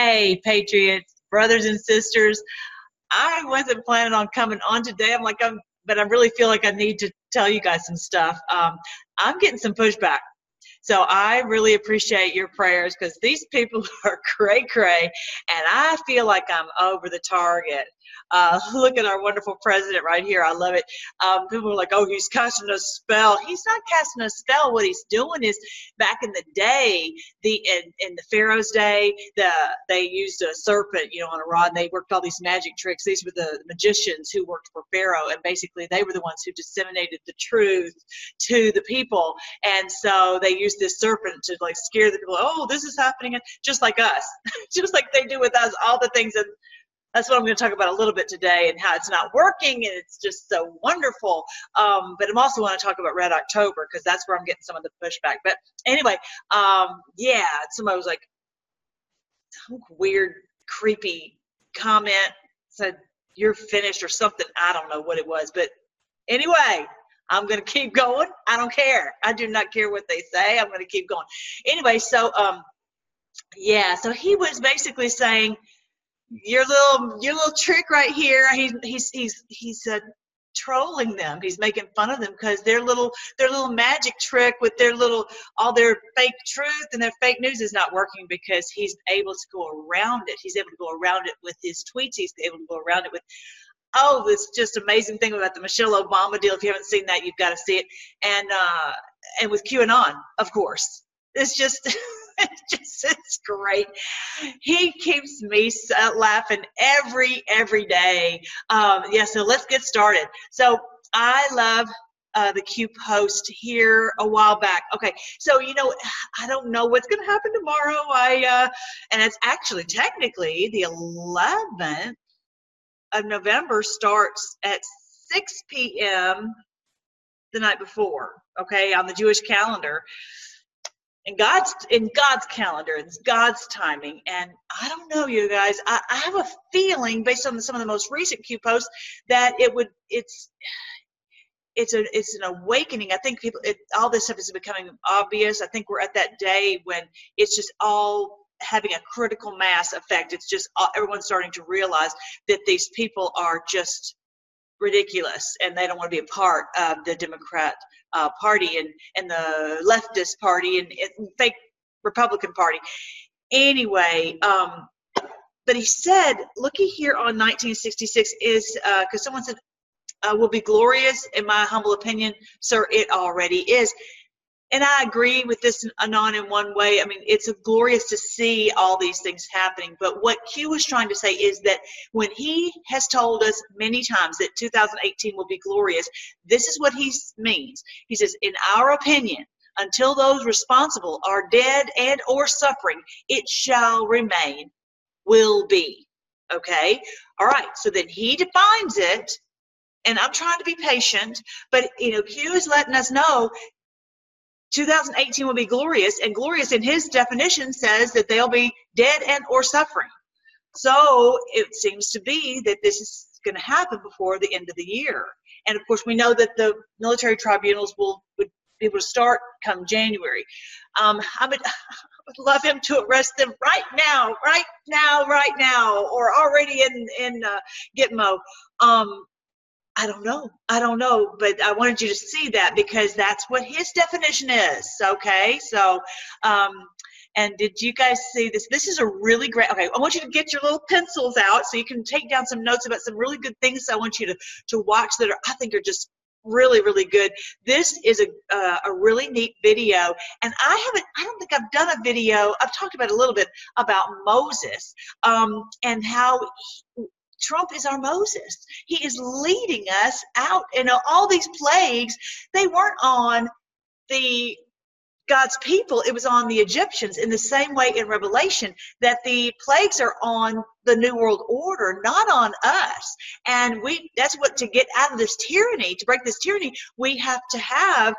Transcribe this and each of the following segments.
Hey, Patriots, brothers and sisters. I wasn't planning on coming on today. I'm like, I'm, but I really feel like I need to tell you guys some stuff. Um, I'm getting some pushback. So I really appreciate your prayers because these people are cray cray, and I feel like I'm over the target. Uh, look at our wonderful president right here. I love it. Um, people are like, oh, he's casting a spell. He's not casting a spell. What he's doing is back in the day, the in, in the Pharaoh's day, the they used a serpent, you know, on a rod. And they worked all these magic tricks. These were the magicians who worked for Pharaoh, and basically they were the ones who disseminated the truth to the people. And so they used this serpent to like scare the people. Oh, this is happening, just like us, just like they do with us, all the things that that's what I'm going to talk about a little bit today and how it's not working and it's just so wonderful. Um, but I'm also want to talk about Red October because that's where I'm getting some of the pushback. But anyway, um, yeah, somebody was like, some weird, creepy comment said, you're finished or something. I don't know what it was. But anyway, I'm going to keep going. I don't care. I do not care what they say. I'm going to keep going. Anyway, so um, yeah, so he was basically saying, your little your little trick right here. He's he's he's he's uh, trolling them. He's making fun of them because their little their little magic trick with their little all their fake truth and their fake news is not working because he's able to go around it. He's able to go around it with his tweets. He's able to go around it with oh, this just amazing thing about the Michelle Obama deal. If you haven't seen that, you've got to see it. And uh, and with QAnon, of course. It's just just it's great. He keeps me laughing every every day. Um, yeah, so let's get started. So I love uh, the Q post here a while back. Okay, so you know, I don't know what's going to happen tomorrow. I uh, and it's actually technically the 11th of November starts at 6 p.m. the night before. Okay, on the Jewish calendar in God's in God's calendar. It's God's timing. And I don't know, you guys. I, I have a feeling, based on the, some of the most recent Q posts, that it would. It's it's a it's an awakening. I think people it, all this stuff is becoming obvious. I think we're at that day when it's just all having a critical mass effect. It's just uh, everyone's starting to realize that these people are just ridiculous and they don't want to be a part of the Democrat uh, Party and, and the leftist party and, and fake Republican Party. Anyway, um, but he said, looky here on 1966 is because uh, someone said, uh, will be glorious in my humble opinion, sir. It already is and I agree with this Anon in one way. I mean, it's glorious to see all these things happening. But what Q was trying to say is that when he has told us many times that 2018 will be glorious, this is what he means. He says, in our opinion, until those responsible are dead and or suffering, it shall remain, will be. Okay? All right. So then he defines it and I'm trying to be patient, but you know, Q is letting us know 2018 will be glorious, and glorious in his definition says that they'll be dead and or suffering. So it seems to be that this is going to happen before the end of the year. And of course, we know that the military tribunals will would be able to start come January. Um, I would, I would love him to arrest them right now, right now, right now, or already in in uh, Gitmo. Um, I don't know. I don't know, but I wanted you to see that because that's what his definition is. Okay, so, um, and did you guys see this? This is a really great. Okay, I want you to get your little pencils out so you can take down some notes about some really good things. I want you to to watch that are I think are just really really good this is a uh, a really neat video and i haven't i don't think i've done a video i've talked about a little bit about moses um, and how Trump is our Moses. He is leading us out. And all these plagues, they weren't on the God's people, it was on the Egyptians in the same way in Revelation that the plagues are on the New World Order, not on us. And we that's what to get out of this tyranny, to break this tyranny, we have to have,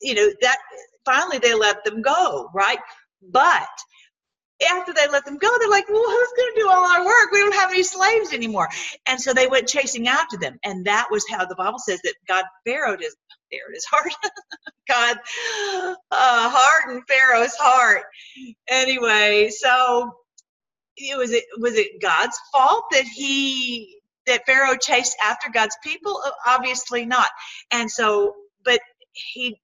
you know, that finally they let them go, right? But after they let them go, they're like, well, who's going to do all our work? We don't have any slaves anymore. And so they went chasing after them. And that was how the Bible says that God Pharaoh his, Pharaoh his heart. God uh, hardened Pharaoh's heart. Anyway, so it was it was it God's fault that he that Pharaoh chased after God's people? Obviously not. And so, but he,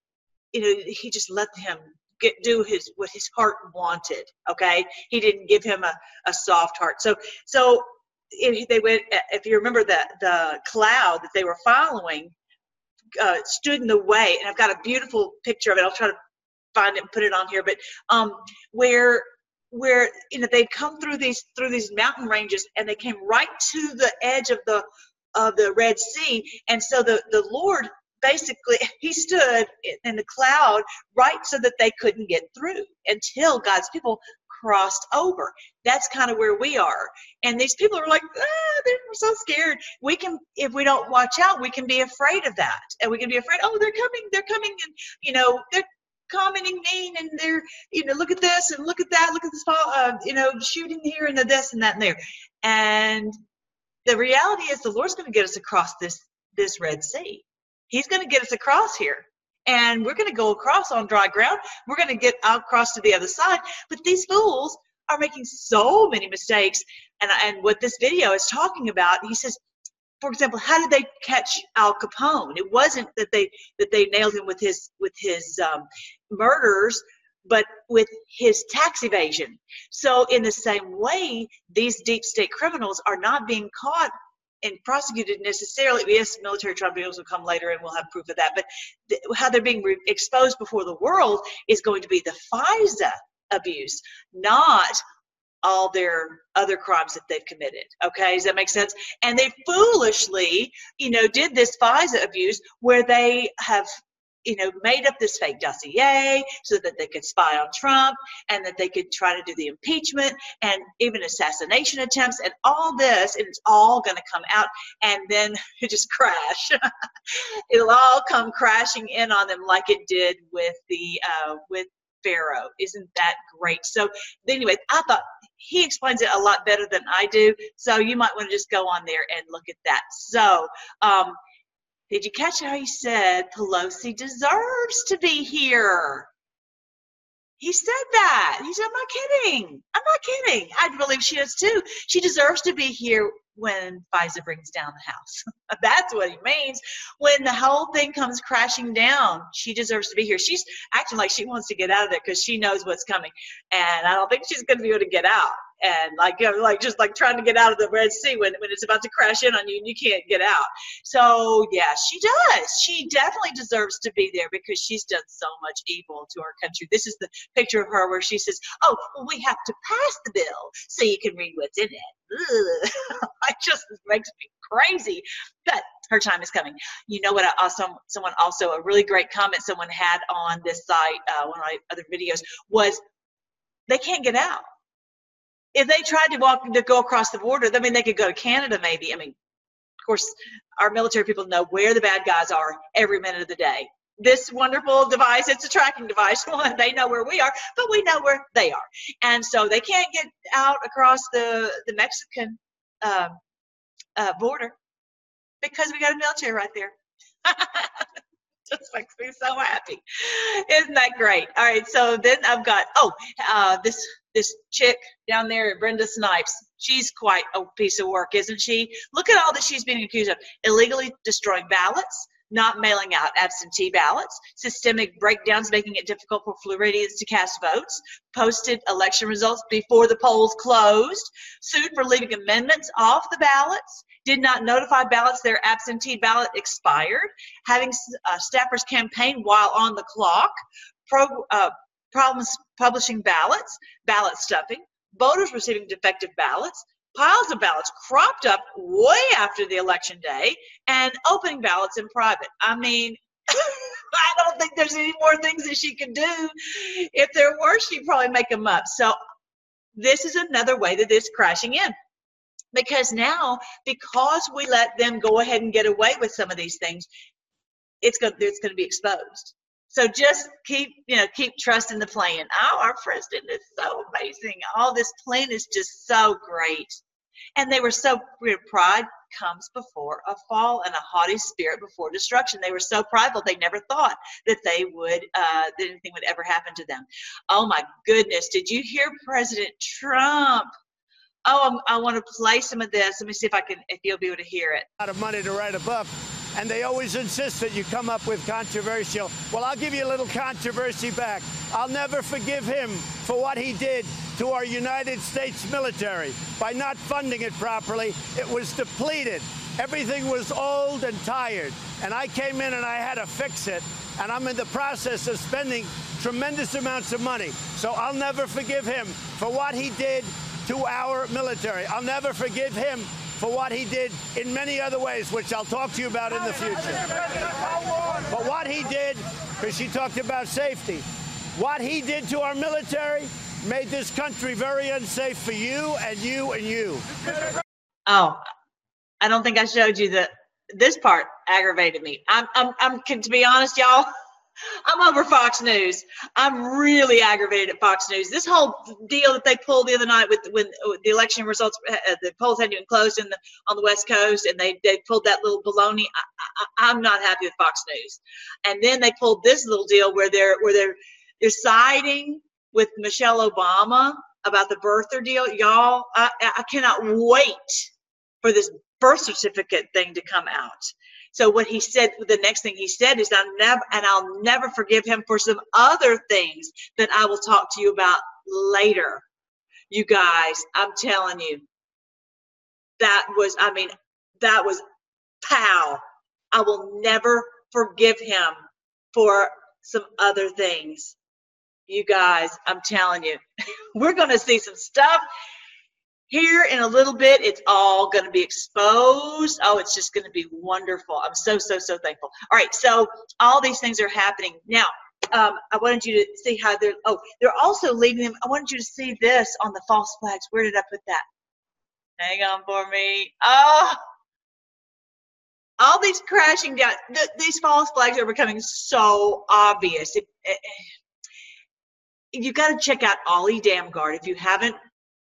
you know, he just let him get do his what his heart wanted. Okay, he didn't give him a, a soft heart. So so if they went, if you remember the the cloud that they were following, uh, stood in the way, and I've got a beautiful picture of it. I'll try to find it and put it on here. But um, where where you know they'd come through these through these mountain ranges and they came right to the edge of the of the Red Sea, and so the the Lord basically he stood in the cloud right so that they couldn't get through until God's people crossed over. That's kind of where we are. And these people are like, ah, they're so scared. We can, if we don't watch out, we can be afraid of that. And we can be afraid, oh, they're coming, they're coming, and, you know, they're commenting mean and they're, you know, look at this and look at that, look at this, uh, you know, shooting here and the this and that and there. And the reality is the Lord's going to get us across this, this Red Sea. He's going to get us across here and we're going to go across on dry ground. We're going to get across to the other side. But these fools are making so many mistakes. And, and what this video is talking about, he says, for example, how did they catch Al Capone? It wasn't that they that they nailed him with his with his um, murders, but with his tax evasion. So in the same way, these deep state criminals are not being caught and prosecuted necessarily. Yes, military tribunals will come later, and we'll have proof of that. But th- how they're being re- exposed before the world is going to be the FISA abuse, not all their other crimes that they've committed. Okay, does that make sense? And they foolishly, you know, did this FISA abuse where they have you know, made up this fake dossier so that they could spy on Trump and that they could try to do the impeachment and even assassination attempts and all this, and it's all going to come out and then it just crash. It'll all come crashing in on them like it did with the uh, with Pharaoh. Isn't that great? So anyway, I thought he explains it a lot better than I do. So you might want to just go on there and look at that. So um, did you catch how he said Pelosi deserves to be here? He said that. He said, I'm not kidding. I'm not kidding. I believe she does too. She deserves to be here when FISA brings down the house. That's what he means. When the whole thing comes crashing down, she deserves to be here. She's acting like she wants to get out of there because she knows what's coming. And I don't think she's going to be able to get out and like you know, like just like trying to get out of the Red Sea when, when it's about to crash in on you and you can't get out. So yeah, she does. She definitely deserves to be there because she's done so much evil to our country. This is the picture of her where she says, "Oh, well, we have to pass the bill so you can read what's in it." it just makes me crazy. But her time is coming. You know what? I also someone also a really great comment someone had on this site, uh, one of my other videos was they can't get out if they tried to walk to go across the border, I mean, they could go to Canada maybe. I mean, of course, our military people know where the bad guys are every minute of the day. This wonderful device, it's a tracking device. One, they know where we are, but we know where they are. And so they can't get out across the, the Mexican uh, uh, border because we got a military right there. just makes me so happy. Isn't that great? All right, so then I've got oh, uh, this this chick down there, Brenda Snipes. She's quite a piece of work, isn't she? Look at all that she's being accused of: illegally destroying ballots, not mailing out absentee ballots, systemic breakdowns making it difficult for Floridians to cast votes, posted election results before the polls closed, sued for leaving amendments off the ballots, did not notify ballots their absentee ballot expired, having uh, staffers campaign while on the clock, pro, uh, problems publishing ballots, ballot stuffing, voters receiving defective ballots, piles of ballots cropped up way after the election day, and opening ballots in private. I mean, I don't think there's any more things that she could do. If there were, she'd probably make them up. So this is another way that this crashing in. Because now, because we let them go ahead and get away with some of these things, it's going, it's going to be exposed. So just keep, you know, keep trusting the plan. Oh, our president is so amazing. All this plan is just so great. And they were so pride comes before a fall and a haughty spirit before destruction. They were so prideful they never thought that they would uh, that anything would ever happen to them. Oh my goodness! Did you hear President Trump? Oh, I'm, i want to play some of this. Let me see if I can, if you'll be able to hear it. A lot of money to write a book, and they always insist that you come up with controversial. Well, I'll give you a little controversy back. I'll never forgive him for what he did to our United States military by not funding it properly. It was depleted. Everything was old and tired. And I came in and I had to fix it. And I'm in the process of spending tremendous amounts of money. So I'll never forgive him for what he did to our military. I'll never forgive him for what he did in many other ways, which I'll talk to you about in the future. But what he did, because she talked about safety, what he did to our military made this country very unsafe for you and you and you. Oh, I don't think I showed you that this part aggravated me. I'm, I'm, I'm, to be honest, y'all, I'm over Fox News. I'm really aggravated at Fox News. This whole deal that they pulled the other night with when the election results, uh, the polls had been closed in the, on the West Coast, and they they pulled that little baloney. I, am not happy with Fox News. And then they pulled this little deal where they're where they're they're siding with Michelle Obama about the birther deal. Y'all, I, I cannot wait for this birth certificate thing to come out. So what he said, the next thing he said is, "I'll never, and I'll never forgive him for some other things that I will talk to you about later." You guys, I'm telling you, that was, I mean, that was pow. I will never forgive him for some other things. You guys, I'm telling you, we're going to see some stuff here in a little bit it's all going to be exposed. Oh it's just going to be wonderful. I'm so so so thankful. All right so all these things are happening. Now um, i wanted you to see how they're oh they're also leaving them. I wanted you to see this on the false flags. Where did i put that? Hang on for me. Oh! All these crashing down th- these false flags are becoming so obvious. It, it, got to check out Ole Dammegard if you haven't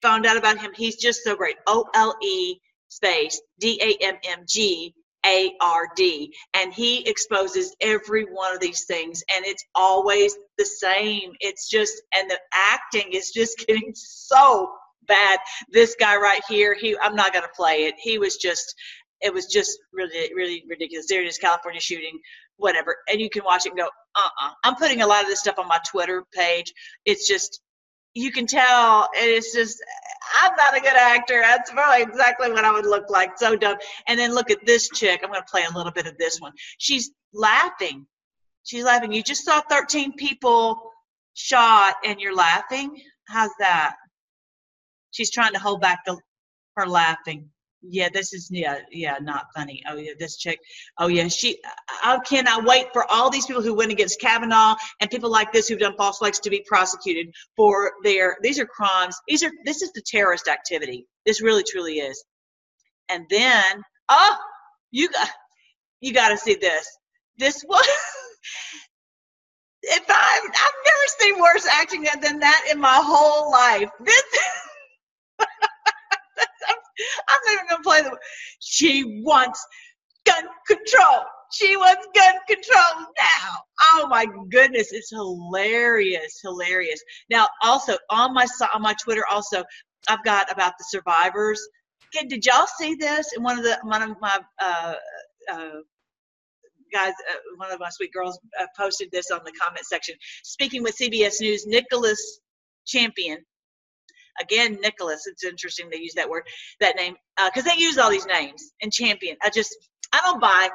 found out about him. He's just so great. O L E space D A M M G A R D. And he exposes every one of these things. And it's always the same. It's just, and the acting is just getting so bad. This guy right here, he, I'm not going to play it. He was just, it was just really, really ridiculous. There it is, California shooting, whatever. And you can watch it and go, uh uh-uh. uh. i am putting a lot of this stuff on my Twitter page. It's just, you can tell and it's just I'm not a good actor. That's probably exactly what I would look like. So dumb. And then look at this chick. I'm going to play a little bit of this one. She's laughing. She's laughing. You just saw 13 people shot and you're laughing. How's that? She's trying to hold back the her laughing yeah, this is yeah, yeah, not funny. Oh yeah, this chick. Oh yeah, she. I cannot wait for all these people who went against Kavanaugh and people like this who've done false flags to be prosecuted for their. These are crimes. These are. This is the terrorist activity. This really truly is. And then, oh, you got, you got to see this. This was. if I've, I've never seen worse acting than that in my whole life. This. Not even gonna play the. She wants gun control. She wants gun control now. Oh my goodness, it's hilarious, hilarious. Now, also on my on my Twitter, also I've got about the survivors. Did y'all see this? And one of the one of my uh, uh, guys, uh, one of my sweet girls uh, posted this on the comment section. Speaking with CBS News, Nicholas Champion Again, Nicholas. It's interesting they use that word, that name, because uh, they use all these names and champion. I just, I don't buy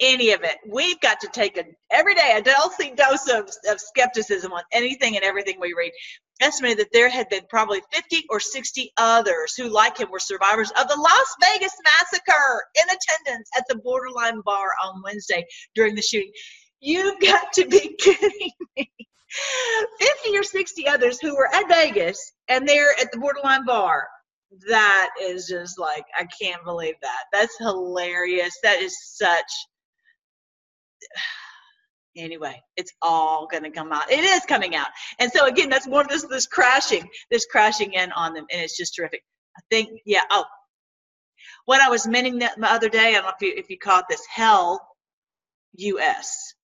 any of it. We've got to take a every day a healthy dose of, of skepticism on anything and everything we read. Estimated that there had been probably 50 or 60 others who, like him, were survivors of the Las Vegas massacre in attendance at the Borderline Bar on Wednesday during the shooting. You've got to be kidding me. 50 or 60 others who were at Vegas and they're at the borderline bar. That is just like, I can't believe that. That's hilarious. That is such. Anyway, it's all going to come out. It is coming out. And so, again, that's more of this, this crashing, this crashing in on them. And it's just terrific. I think, yeah. Oh, what I was mentioning that the other day, I don't know if you, if you caught this, Hell US.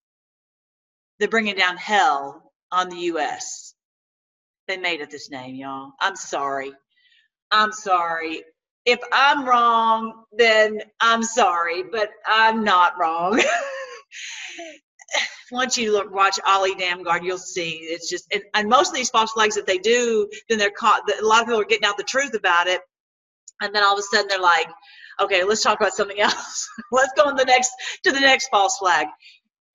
They're bringing down Hell on the U.S. They made it this name, y'all. I'm sorry. I'm sorry. If I'm wrong, then I'm sorry, but I'm not wrong. Once you look, watch Ollie Dammegard, you'll see it's just, and, and most of these false flags that they do, then they're caught. A lot of people are getting out the truth about it, and then all of a sudden they're like, okay, let's talk about something else. let's go on the next to the next false flag.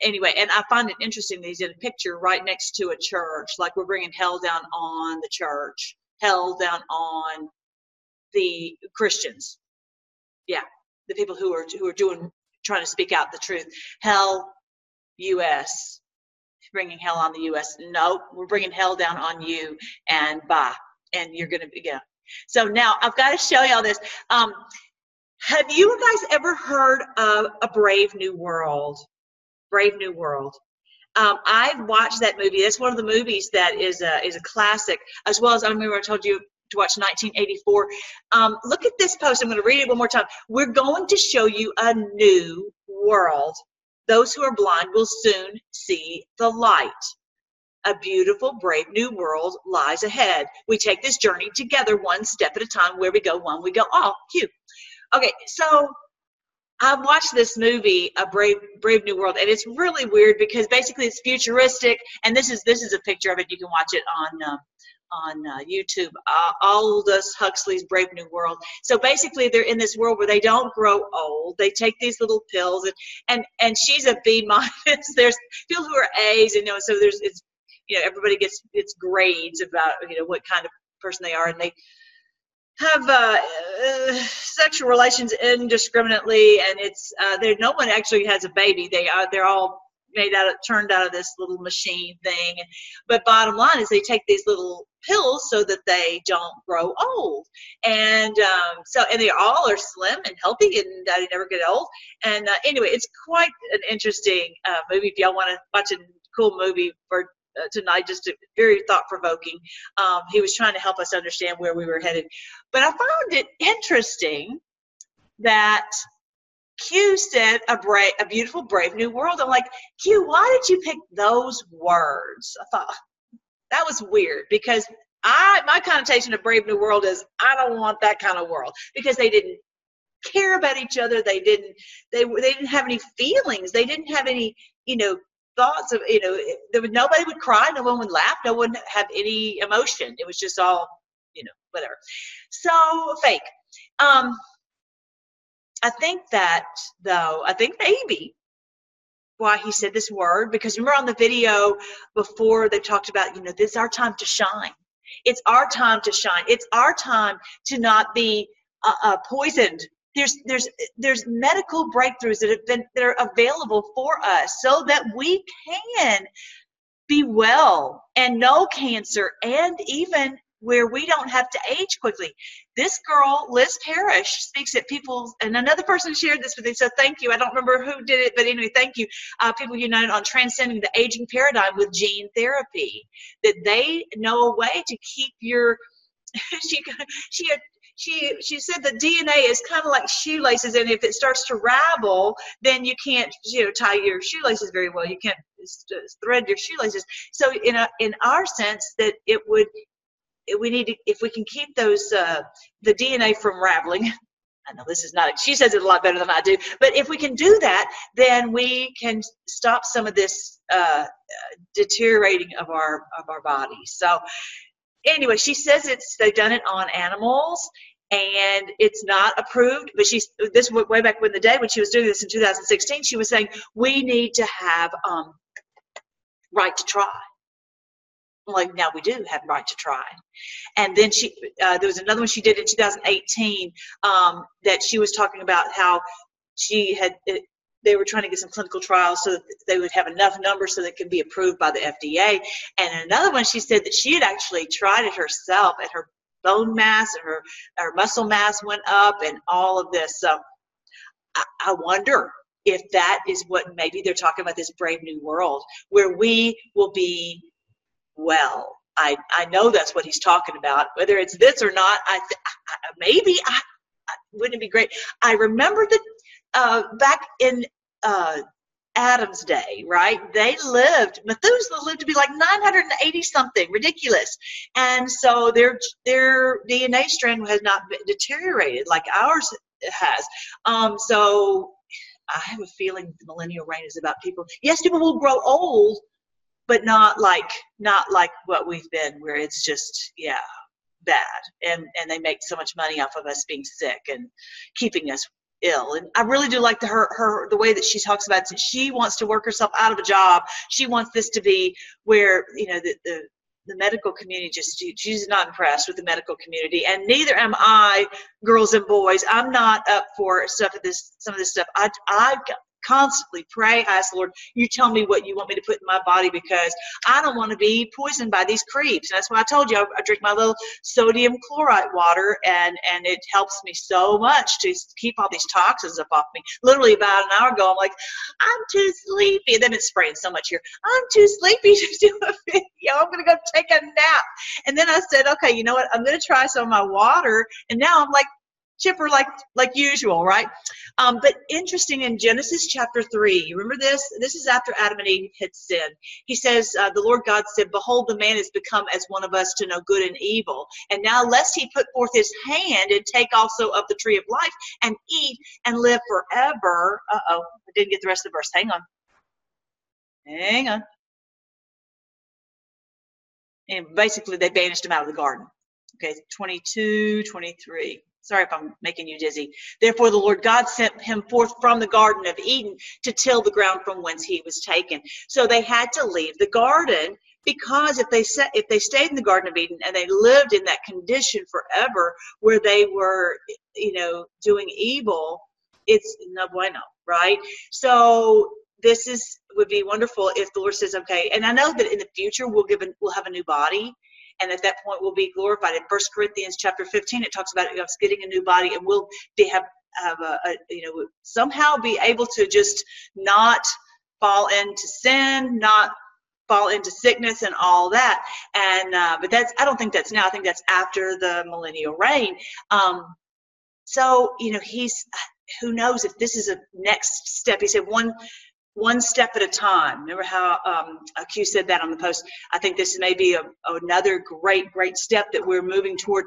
Anyway, and I find it interesting that in a picture right next to a church, like we're bringing hell down on the church, hell down on the Christians. Yeah, the people who are who are doing trying to speak out the truth. Hell, U.S. Bringing hell on the U.S. No, we're bringing hell down on you, and bye. And you're gonna be yeah. So now I've got to show y'all this. Um, have you guys ever heard of A Brave New World? Brave New World. Um, I've watched that movie. That's one of the movies that is a, is a classic, as well as I remember I told you to watch 1984. Um, look at this post. I'm going to read it one more time. We're going to show you a new world. Those who are blind will soon see the light. A beautiful, brave new world lies ahead. We take this journey together, one step at a time. Where we go, one we go. Oh, cute. Okay, so I watched this movie, A Brave Brave New World, and it's really weird because basically it's futuristic, and this is this is a picture of it. You can watch it on uh, on uh, YouTube. Uh, Aldous Huxley's Brave New World. So basically, they're in this world where they don't grow old. They take these little pills, and and and she's a B minus. there's people who are A's, and you know, so there's it's you know everybody gets its grades about you know what kind of person they are, and they have uh, uh, sexual relations indiscriminately, and it's uh, there. No one actually has a baby. They are they're all made out of turned out of this little machine thing. But bottom line is they take these little pills so that they don't grow old. And um, so and they all are slim and healthy and they never get old. And uh, anyway, it's quite an interesting uh, movie if y'all want to watch a cool movie for tonight, just very thought provoking. Um, he was trying to help us understand where we were headed. But I found it interesting that Q said a brave, a beautiful, brave new world. I'm like, Q, why did you pick those words? I thought that was weird because I my connotation of brave new world is I don't want that kind of world because they didn't care about each other. They didn't they they didn't have any feelings. They didn't have any you know thoughts of you know there was nobody would cry no one would laugh no one have any emotion. It was just all you know whatever. So fake. Um i think that though i think maybe why he said this word because remember on the video before they talked about you know this is our time to shine. It's our time to shine. It's our time to not be uh, uh, poisoned there's there's there's medical breakthroughs that have been that are available for us so that we can be well and no cancer and even where we don't have to age quickly. This girl, Liz Parrish, speaks at people, and another person shared this with me, so thank you. I don't remember who did it, but anyway, thank you. Uh, people Unlimited on transcending the aging paradigm with gene therapy, that they know a way to keep your she she had she she said the DNA is kind of like shoelaces, and if it starts to ravel, then you can't you know tie your shoelaces very well. You can't thread your shoelaces. So in a in our sense, that it would we need to if we can keep those uh, the DNA from raveling. I know this is not. She says it a lot better than I do. But if we can do that, then we can stop some of this uh, deteriorating of our of our bodies. So anyway, she says it's they've done it on animals and it's not approved. But she's this way back when the day when she was doing this in 2016, she was saying we need to have um, right to try. Like now we do have right to try, and then she uh, there was another one she did in 2018 um, that she was talking about how she had it, they were trying to get some clinical trials so that they would have enough numbers so that it could be approved by the FDA. And another one, she said that she had actually tried it herself, at her bone mass and her her muscle mass went up, and all of this. So I, I wonder if that is what maybe they're talking about this brave new world where we will be well. I, I know that's what he's talking about. Whether it's this or not, I, th- I maybe I, I, wouldn't it be great? I remember that uh, back in uh, Adam's day, right? They lived, Methuselah lived to be like 980 something, ridiculous. And so their, their DNA strand has not deteriorated like ours has. Um, so I have a feeling the millennial reign is about people. Yes, people will grow old, but not like not like what we've been, where it's just yeah bad, and and they make so much money off of us being sick and keeping us ill. And I really do like the, her her the way that she talks about it. She wants to work herself out of a job. She wants this to be where you know the the the medical community just she's not impressed with the medical community and neither am i girls and boys i'm not up for stuff of this some of this stuff i i constantly pray, I ask the Lord, you tell me what you want me to put in my body because I don't want to be poisoned by these creeps. And that's why I told you I, I, drink my little sodium chloride water and and it helps me so much to keep all these toxins up off me. Literally about an hour ago, I'm like, I'm too sleepy. And then it's spraying so much here. I'm too sleepy to do a video. I'm gonna go take a nap. And then I said, okay, you know what? I'm gonna try some of my water. And now I'm like chipper like like usual, right? Um, but interesting in Genesis chapter three. You remember this? This is after Adam and Eve had sinned. He says, uh, "The Lord God said, Behold, the man has become as one of us to know good and evil. And now, lest he put forth his hand and take also of the tree of life and eat and live forever." Uh oh, I didn't get the rest of the verse. Hang on. Hang on. And basically, they banished him out of the garden. Okay, 22, 23. Sorry if I'm making you dizzy. Therefore, the Lord God sent him forth from the Garden of Eden to till the ground from whence he was taken. So they had to leave the garden because if they set, if they stayed in the Garden of Eden and they lived in that condition forever, where they were, you know, doing evil, it's no bueno, right? So this is would be wonderful if the Lord says, okay. And I know that in the future we'll give an, we'll have a new body and at that point we'll be glorified. In First Corinthians chapter 15, it talks about us getting a new body, and we'll be have have a, a you know somehow be able to just not fall into sin, not fall into sickness and all that. And uh, but that's I don't think that's now. I think that's after the millennial reign. Um, so you know he's who knows if this is a next step. He said one one step at a time. Remember how um, Q said that on the post? I think this may be a, another great, great step that we're moving toward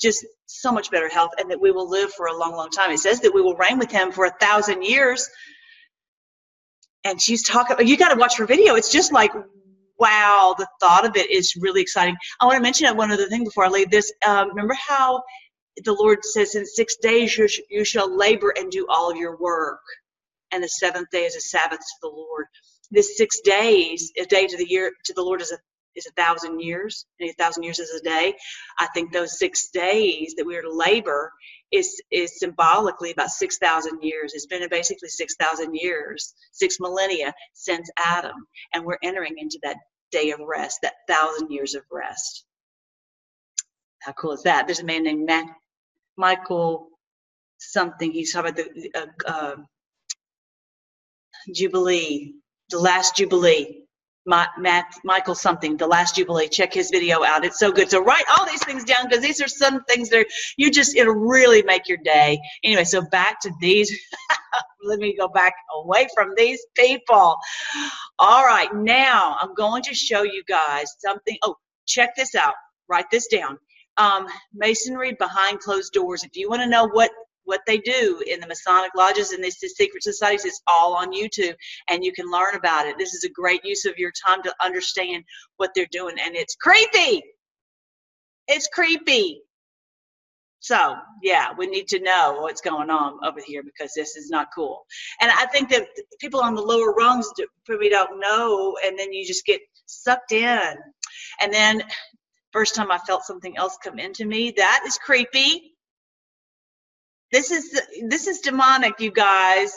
just so much better health and that we will live for a long, long time. It says that we will reign with him for a thousand years. And she's talking, you got to watch her video. It's just like, wow, the thought of it is really exciting. I want to mention one other thing before I leave this. Um, remember how the Lord says, in six days you, sh- you shall labor and do all of your work and the seventh day is a Sabbath to the Lord. This six days, a day to the year to the Lord is a is a thousand years, and a thousand years is a day. I think those six days that we are to labor is is symbolically about six thousand years. It's been basically six thousand years, six millennia since Adam, and we're entering into that day of rest, that thousand years of rest. How cool is that? There's a man named Matt, Michael something. He's talking about the uh, uh, Jubilee, the last Jubilee. My, Matt, Michael something, the last Jubilee. Check his video out. It's so good. So write all these things down because these are some things that are, you just, it'll really make your day. Anyway, so back to these. Let me go back away from these people. All right, now I'm going to show you guys something. Oh, check this out. Write this down. Um, masonry behind closed doors. If you want to know what what they do in the Masonic lodges and these secret societies is all on YouTube, and you can learn about it. This is a great use of your time to understand what they're doing, and it's creepy. It's creepy. So, yeah, we need to know what's going on over here because this is not cool. And I think that people on the lower rungs probably don't know, and then you just get sucked in. And then, first time I felt something else come into me, that is creepy this is this is demonic, you guys.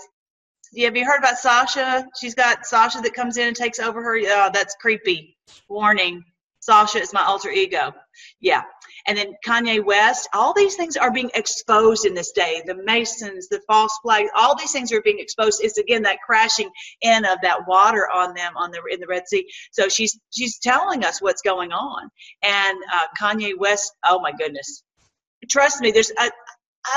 Yeah, have you heard about Sasha? She's got Sasha that comes in and takes over her. Oh, that's creepy. Warning. Sasha is my alter ego. Yeah. And then Kanye West, all these things are being exposed in this day. The Masons, the false flag, all these things are being exposed. It's again that crashing in of that water on them on the in the Red Sea. So she's she's telling us what's going on. And uh, Kanye West, oh my goodness, trust me, there's a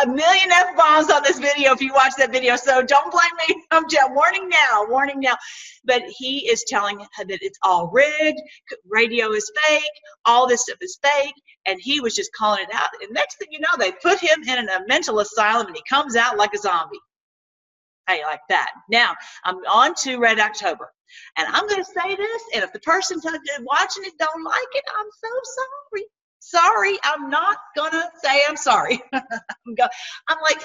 million f bombs on this video if you watch that video. So don't blame me. I'm just warning now, warning now. But he is telling that it's all rigged. Radio is fake. All this stuff is fake. And he was just calling it out. And next thing you know, they put him in a mental asylum, and he comes out like a zombie. Hey, like that. Now I'm on to Red October. And I'm going to say this, and if the person watching it don't like it, I'm so sorry. Sorry, I'm not to say I'm sorry. I'm, go, I'm like,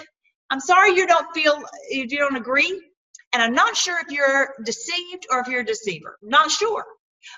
I'm sorry you don't feel, you don't agree. And I'm not sure if you're deceived or if you're a deceiver. Not sure.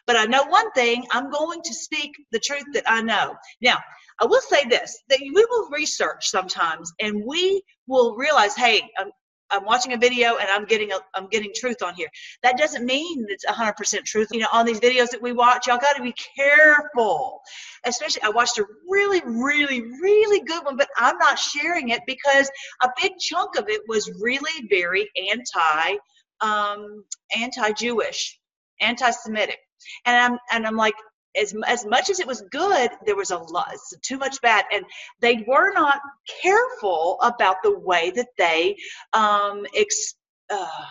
But I know one thing I'm going to speak the truth that I know. Now, I will say this that we will research sometimes and we will realize, hey, um, I'm watching a video and I'm getting a, I'm getting truth on here. That doesn't mean it's 100% truth. You know, on these videos that we watch, y'all got to be careful. Especially, I watched a really, really, really good one, but I'm not sharing it because a big chunk of it was really very anti, um, anti-Jewish, anti-Semitic, and I'm and I'm like, as, as much as it was good, there was a lot, too much bad. And they were not careful about the way that they, um, ex, uh,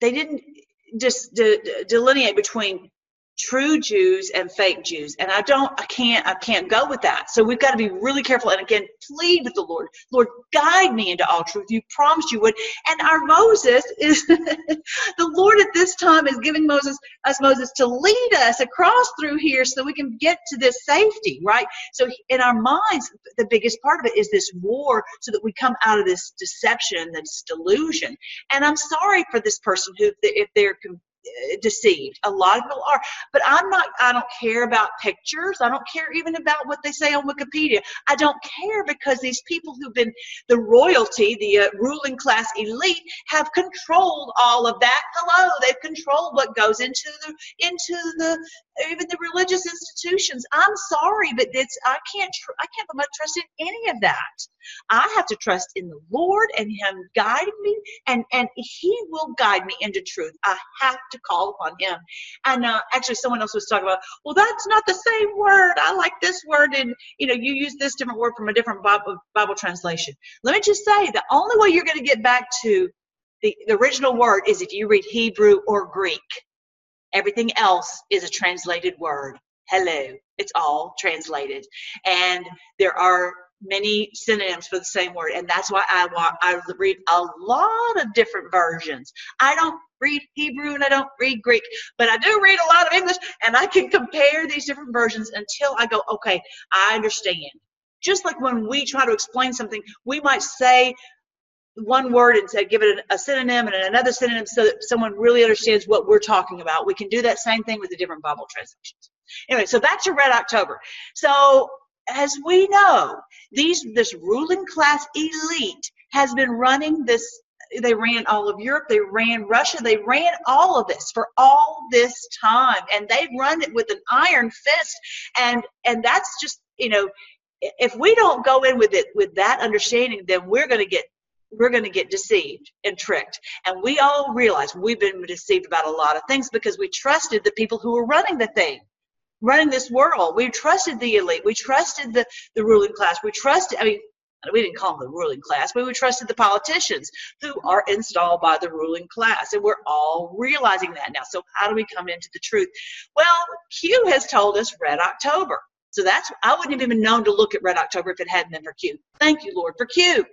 they didn't just de- delineate between true Jews and fake Jews. And I don't, I can't, I can't go with that. So we've got to be really careful. And again, plead with the Lord. Lord, guide me into all truth. You promised you would. And our Moses is, the Lord at this time is giving Moses, us Moses to lead us across through here so we can get to this safety, right? So in our minds, the biggest part of it is this war so that we come out of this deception, this delusion. And I'm sorry for this person who, if they're deceived. A lot of people are. But I'm not, I don't care about pictures. I don't care even about what they say on Wikipedia. I don't care because these people who've been the royalty, the uh, ruling class elite, have controlled all of that. Hello, they've controlled what goes into the, into the, even the religious institutions. I'm sorry, but it's, I can't, tr- I can't put much trust in any of that. I have to trust in the Lord and Him guiding me, and and He will guide me into truth. I have to call upon Him. And uh, actually, someone else was talking about, well, that's not the same word. I like this word, and you know, you use this different word from a different Bible, Bible translation. Let me just say, the only way you're going to get back to the, the original word is if you read Hebrew or Greek. Everything else is a translated word. Hello. It's all translated. And there are many synonyms for the same word and that's why i want i read a lot of different versions i don't read hebrew and i don't read greek but i do read a lot of english and i can compare these different versions until i go okay i understand just like when we try to explain something we might say one word and say give it a synonym and another synonym so that someone really understands what we're talking about we can do that same thing with the different bible translations anyway so that's your red october so as we know, these this ruling class elite has been running this. They ran all of Europe, they ran Russia, they ran all of this for all this time, and they run it with an iron fist. And and that's just you know, if we don't go in with it with that understanding, then we're going to get we're going to get deceived and tricked. And we all realize we've been deceived about a lot of things because we trusted the people who were running the thing running this world. We trusted the elite. We trusted the, the ruling class. We trusted, I mean, we didn't call them the ruling class, but we trusted the politicians who are installed by the ruling class. And we're all realizing that now. So, how do we come into the truth? Well, Q has told us Red October. So, that's, I wouldn't have even known to look at Red October if it hadn't been for Q. Thank you, Lord, for Q.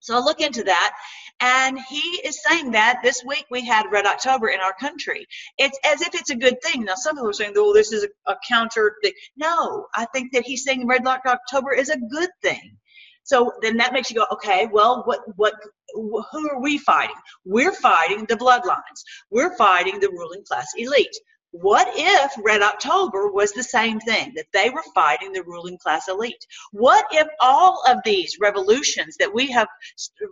So, I'll look into that. And he is saying that this week we had Red October in our country. It's as if it's a good thing. Now, some people are saying, oh, this is a, a counter thing. No, I think that he's saying Red October is a good thing. So then that makes you go, okay, well, what, what, who are we fighting? We're fighting the bloodlines. We're fighting the ruling class elite. What if Red October was the same thing, that they were fighting the ruling class elite? What if all of these revolutions that we have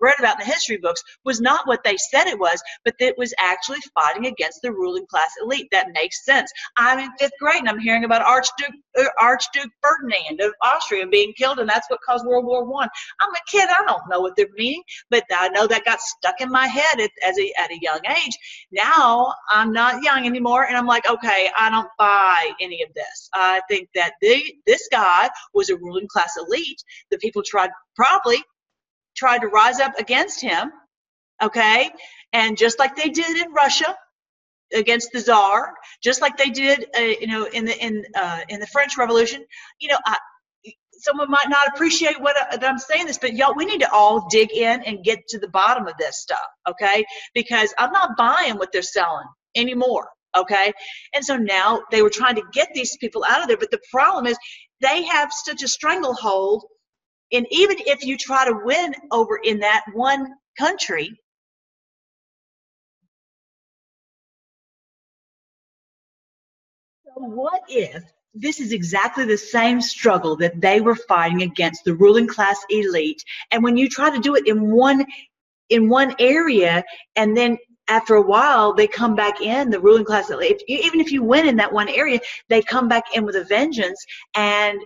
read about in the history books was not what they said it was, but that it was actually fighting against the ruling class elite? That makes sense. I'm in fifth grade and I'm hearing about Archduke, uh, Archduke Ferdinand of Austria being killed, and that's what caused World War One. I'm a kid, I don't know what they're meaning, but I know that got stuck in my head at, as a, at a young age. Now I'm not young anymore, and I'm like, okay, I don't buy any of this. I think that they, this guy was a ruling class elite. The people tried probably tried to rise up against him, okay, and just like they did in Russia against the czar, just like they did, uh, you know, in the in uh, in the French Revolution, you know, I, someone might not appreciate what I, that I'm saying this, but y'all, we need to all dig in and get to the bottom of this stuff, okay? Because I'm not buying what they're selling anymore, okay? And so now they were trying to get these people out of there, but the problem is they have such a stranglehold, and even if you try to win over in that one country, so what if this is exactly the same struggle that they were fighting against the ruling class elite and when you try to do it in one in one area and then after a while they come back in the ruling class if, even if you win in that one area they come back in with a vengeance and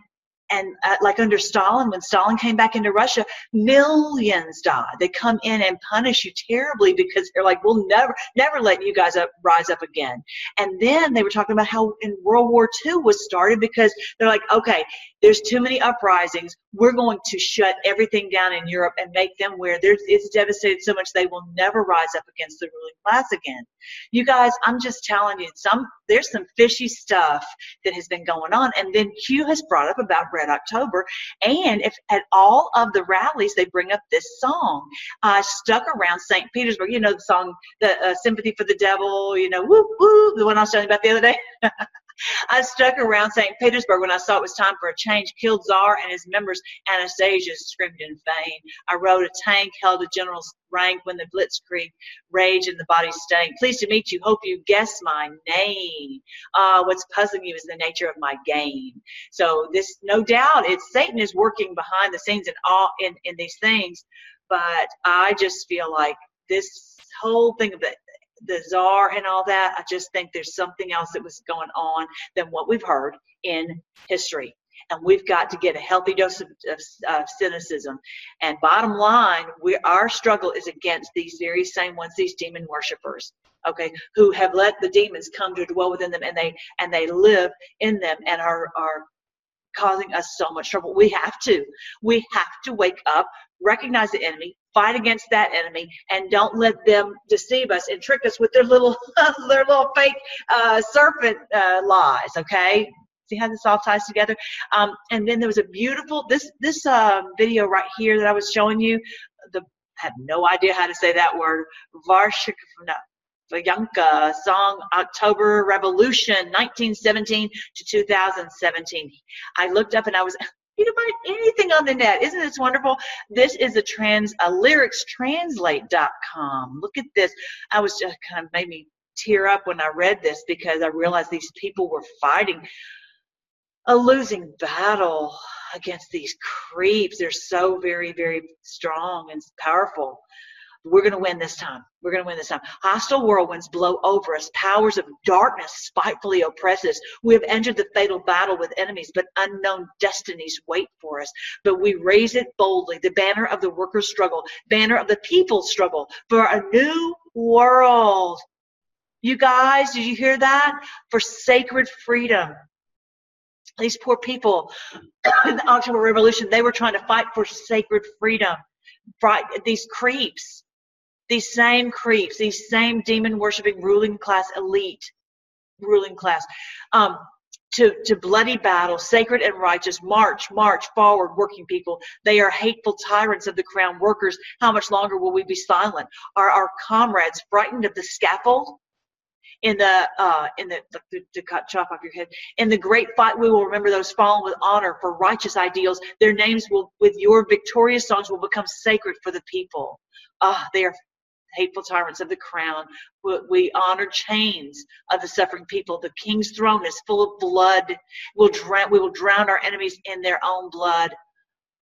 and uh, like under Stalin, when Stalin came back into Russia, millions died. They come in and punish you terribly because they're like, we'll never, never let you guys up, rise up again. And then they were talking about how in World War II was started because they're like, okay, there's too many uprisings. We're going to shut everything down in Europe and make them where it's devastated so much they will never rise up against the ruling class again. You guys, I'm just telling you, some there's some fishy stuff that has been going on. And then Q has brought up about Red October, and if at all of the rallies they bring up this song, uh, stuck around St. Petersburg. You know the song, the uh, Sympathy for the Devil. You know, whoop whoop, the one I was telling you about the other day. I stuck around St. Petersburg when I saw it was time for a change. Killed Tsar and his members. Anastasia screamed in vain. I rode a tank, held a general's rank when the blitzkrieg raged and the body stank. Pleased to meet you. Hope you guess my name. Uh, what's puzzling you is the nature of my game. So this, no doubt, it's Satan is working behind the scenes in all in, in these things. But I just feel like this whole thing of the the czar and all that. I just think there's something else that was going on than what we've heard in history. And we've got to get a healthy dose of, of, of cynicism. And bottom line, we our struggle is against these very same ones, these demon worshippers, okay, who have let the demons come to dwell within them, and they and they live in them, and are are causing us so much trouble. We have to. We have to wake up, recognize the enemy, fight against that enemy, and don't let them deceive us and trick us with their little their little fake uh, serpent uh, lies. Okay. See how this all ties together. Um, and then there was a beautiful this this uh, video right here that I was showing you. The I have no idea how to say that word. Varshik, no, Vayanka song October Revolution 1917 to 2017. I looked up and I was you can find anything on the net. Isn't this wonderful? This is a trans uh, a lyricstranslate.com. Look at this. I was just kind of made me tear up when I read this because I realized these people were fighting a losing battle against these creeps. They're so very, very strong and powerful. We're going to win this time. We're going to win this time. Hostile whirlwinds blow over us. Powers of darkness spitefully oppress us. We have entered the fatal battle with enemies, but unknown destinies wait for us. But we raise it boldly, the banner of the workers' struggle, banner of the people's struggle for a new world. You guys, did you hear that? For sacred freedom. These poor people in the October Revolution, they were trying to fight for sacred freedom. These creeps, these same creeps, these same demon worshiping ruling class elite, ruling class, um, to, to bloody battle, sacred and righteous, march, march forward, working people. They are hateful tyrants of the crown workers. How much longer will we be silent? Are our comrades frightened of the scaffold? in the uh, in the, the to cut chop off your head in the great fight we will remember those fallen with honor for righteous ideals their names will with your victorious songs will become sacred for the people ah they are hateful tyrants of the crown. We honor chains of the suffering people. The king's throne is full of blood. We'll drown, we will drown our enemies in their own blood.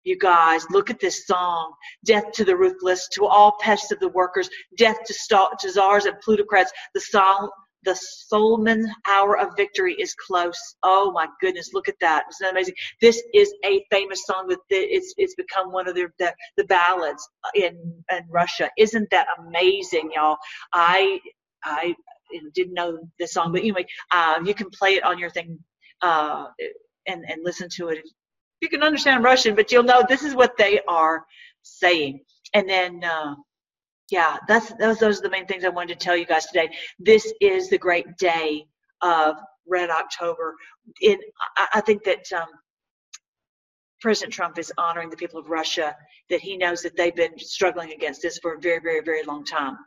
You guys, look at this song. Death to the ruthless, to all pests of the workers, death to, st- to czars and plutocrats. The song, the Solomon hour of victory is close. Oh my goodness, look at that. Isn't that amazing? This is a famous song that it's it's become one of the the, the ballads in in Russia. Isn't that amazing, y'all? I I didn't know the song, but anyway, uh, you can play it on your thing uh, and and listen to it. You can understand Russian, but you'll know this is what they are saying. And then, uh, yeah, that's those those are the main things I wanted to tell you guys today. This is the great day of Red October. In I, I think that. Um, President Trump is honoring the people of Russia, that he knows that they've been struggling against this for a very, very, very long time.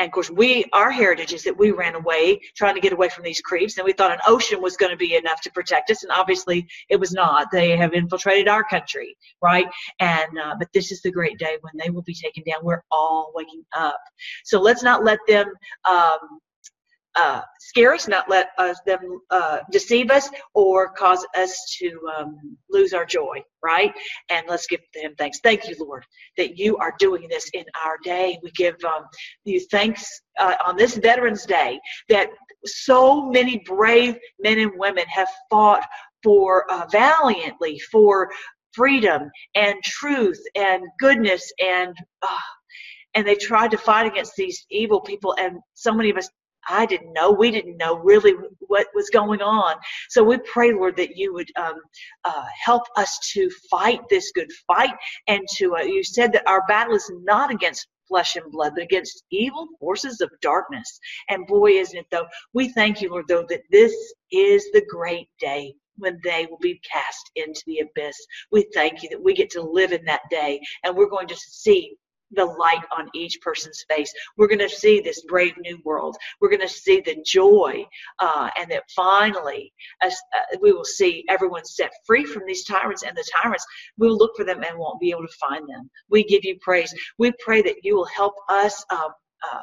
And of course, we our heritage is that we ran away, trying to get away from these creeps, and we thought an ocean was going to be enough to protect us, and obviously it was not. They have infiltrated our country, right? And uh, but this is the great day when they will be taken down. We're all waking up, so let's not let them um, uh, scare us, not let us them uh, deceive us or cause us to um, lose our joy, right? And let's give them thanks. Thank you, Lord, that you are doing this in our day. We give um, you thanks uh, on this Veterans Day that so many brave men and women have fought for uh, valiantly for freedom and truth and goodness and uh, and they tried to fight against these evil people and so many of us I didn't know. We didn't know really what was going on. So we pray, Lord, that you would um, uh, help us to fight this good fight. And to, uh, you said that our battle is not against flesh and blood, but against evil forces of darkness. And boy, isn't it though? We thank you, Lord, though, that this is the great day when they will be cast into the abyss. We thank you that we get to live in that day and we're going to see the light on each person's face. We're going to see this brave new world. We're going to see the joy, uh, and that finally, as, uh, we will see everyone set free from these tyrants, and the tyrants, we'll look for them and won't be able to find them. We give you praise. We pray that you will help us um, uh,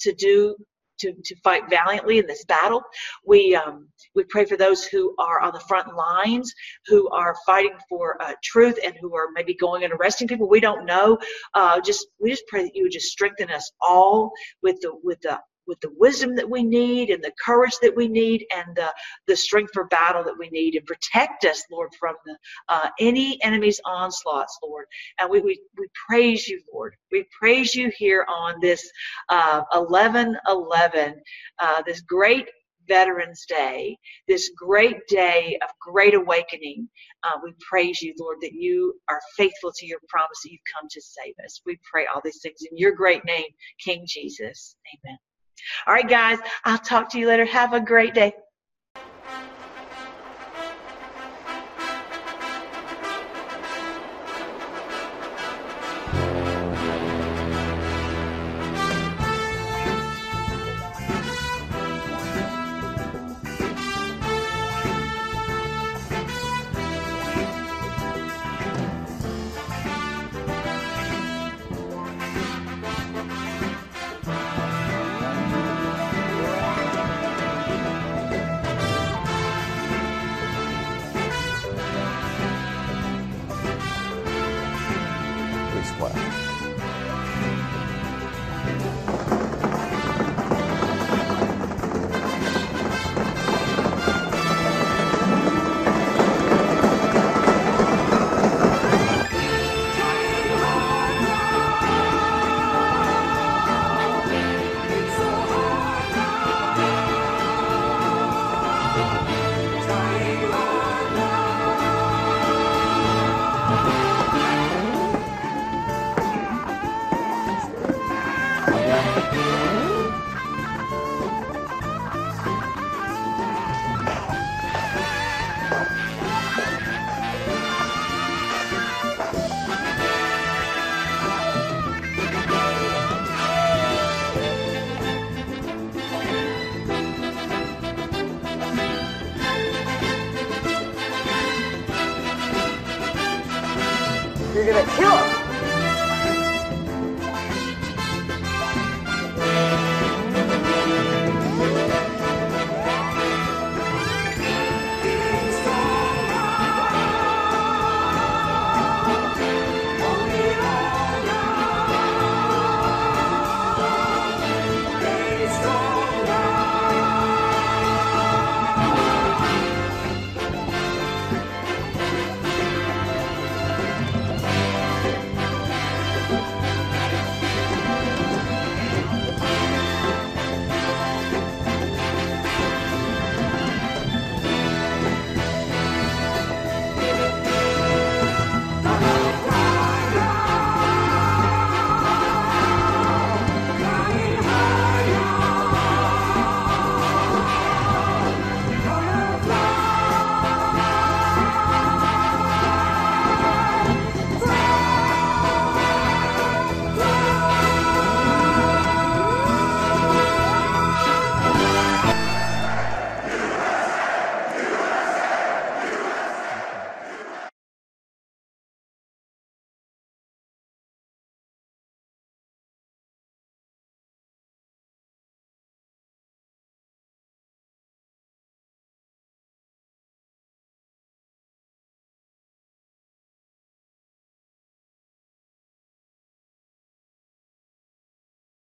to do to, to fight valiantly in this battle. We um, we pray for those who are on the front lines, who are fighting for uh, truth, and who are maybe going and arresting people. We don't know. Uh, just we just pray that you would just strengthen us all with the with the with the wisdom that we need and the courage that we need and the, the strength for battle that we need and protect us, Lord, from the, uh, any enemy's onslaughts, Lord. And we, we, we praise you, Lord. We praise you here on this uh, 11 11, uh, this great Veterans Day, this great day of great awakening. Uh, we praise you, Lord, that you are faithful to your promise that you've come to save us. We pray all these things in your great name, King Jesus. Amen. All right, guys, I'll talk to you later. Have a great day.